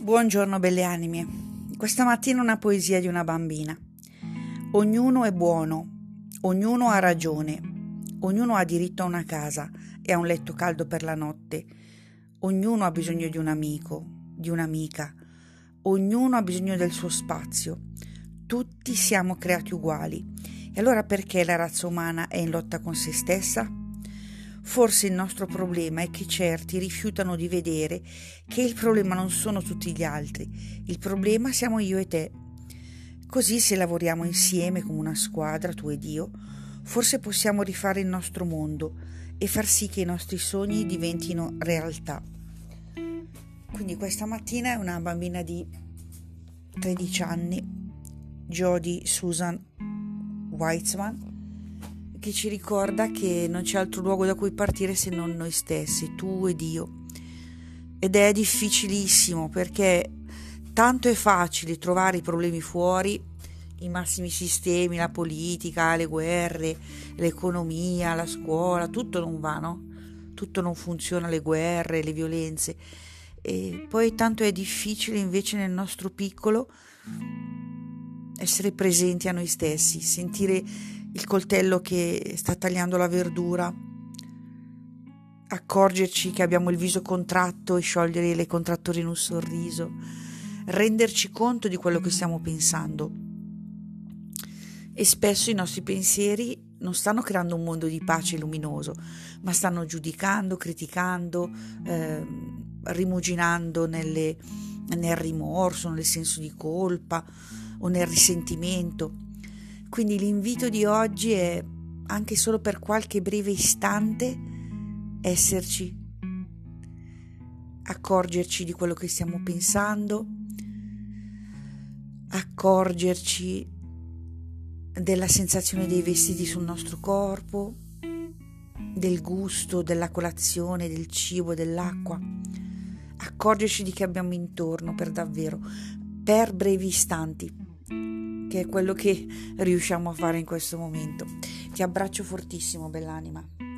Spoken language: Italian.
Buongiorno belle anime. Questa mattina una poesia di una bambina. Ognuno è buono, ognuno ha ragione, ognuno ha diritto a una casa e a un letto caldo per la notte. Ognuno ha bisogno di un amico, di un'amica. Ognuno ha bisogno del suo spazio. Tutti siamo creati uguali. E allora perché la razza umana è in lotta con se stessa? Forse il nostro problema è che certi rifiutano di vedere che il problema non sono tutti gli altri, il problema siamo io e te. Così se lavoriamo insieme come una squadra, tu ed io, forse possiamo rifare il nostro mondo e far sì che i nostri sogni diventino realtà. Quindi questa mattina è una bambina di 13 anni, Jodie Susan Weitzman, che ci ricorda che non c'è altro luogo da cui partire se non noi stessi, tu ed io. Ed è difficilissimo perché tanto è facile trovare i problemi fuori, i massimi sistemi, la politica, le guerre, l'economia, la scuola, tutto non va, no? Tutto non funziona, le guerre, le violenze. E poi tanto è difficile invece nel nostro piccolo essere presenti a noi stessi, sentire il coltello che sta tagliando la verdura, accorgerci che abbiamo il viso contratto e sciogliere le contratture in un sorriso, renderci conto di quello che stiamo pensando. E spesso i nostri pensieri non stanno creando un mondo di pace luminoso, ma stanno giudicando, criticando, eh, rimuginando nelle, nel rimorso, nel senso di colpa o nel risentimento. Quindi l'invito di oggi è anche solo per qualche breve istante esserci, accorgerci di quello che stiamo pensando, accorgerci della sensazione dei vestiti sul nostro corpo, del gusto della colazione, del cibo, dell'acqua, accorgerci di che abbiamo intorno per davvero, per brevi istanti che è quello che riusciamo a fare in questo momento. Ti abbraccio fortissimo, bell'anima.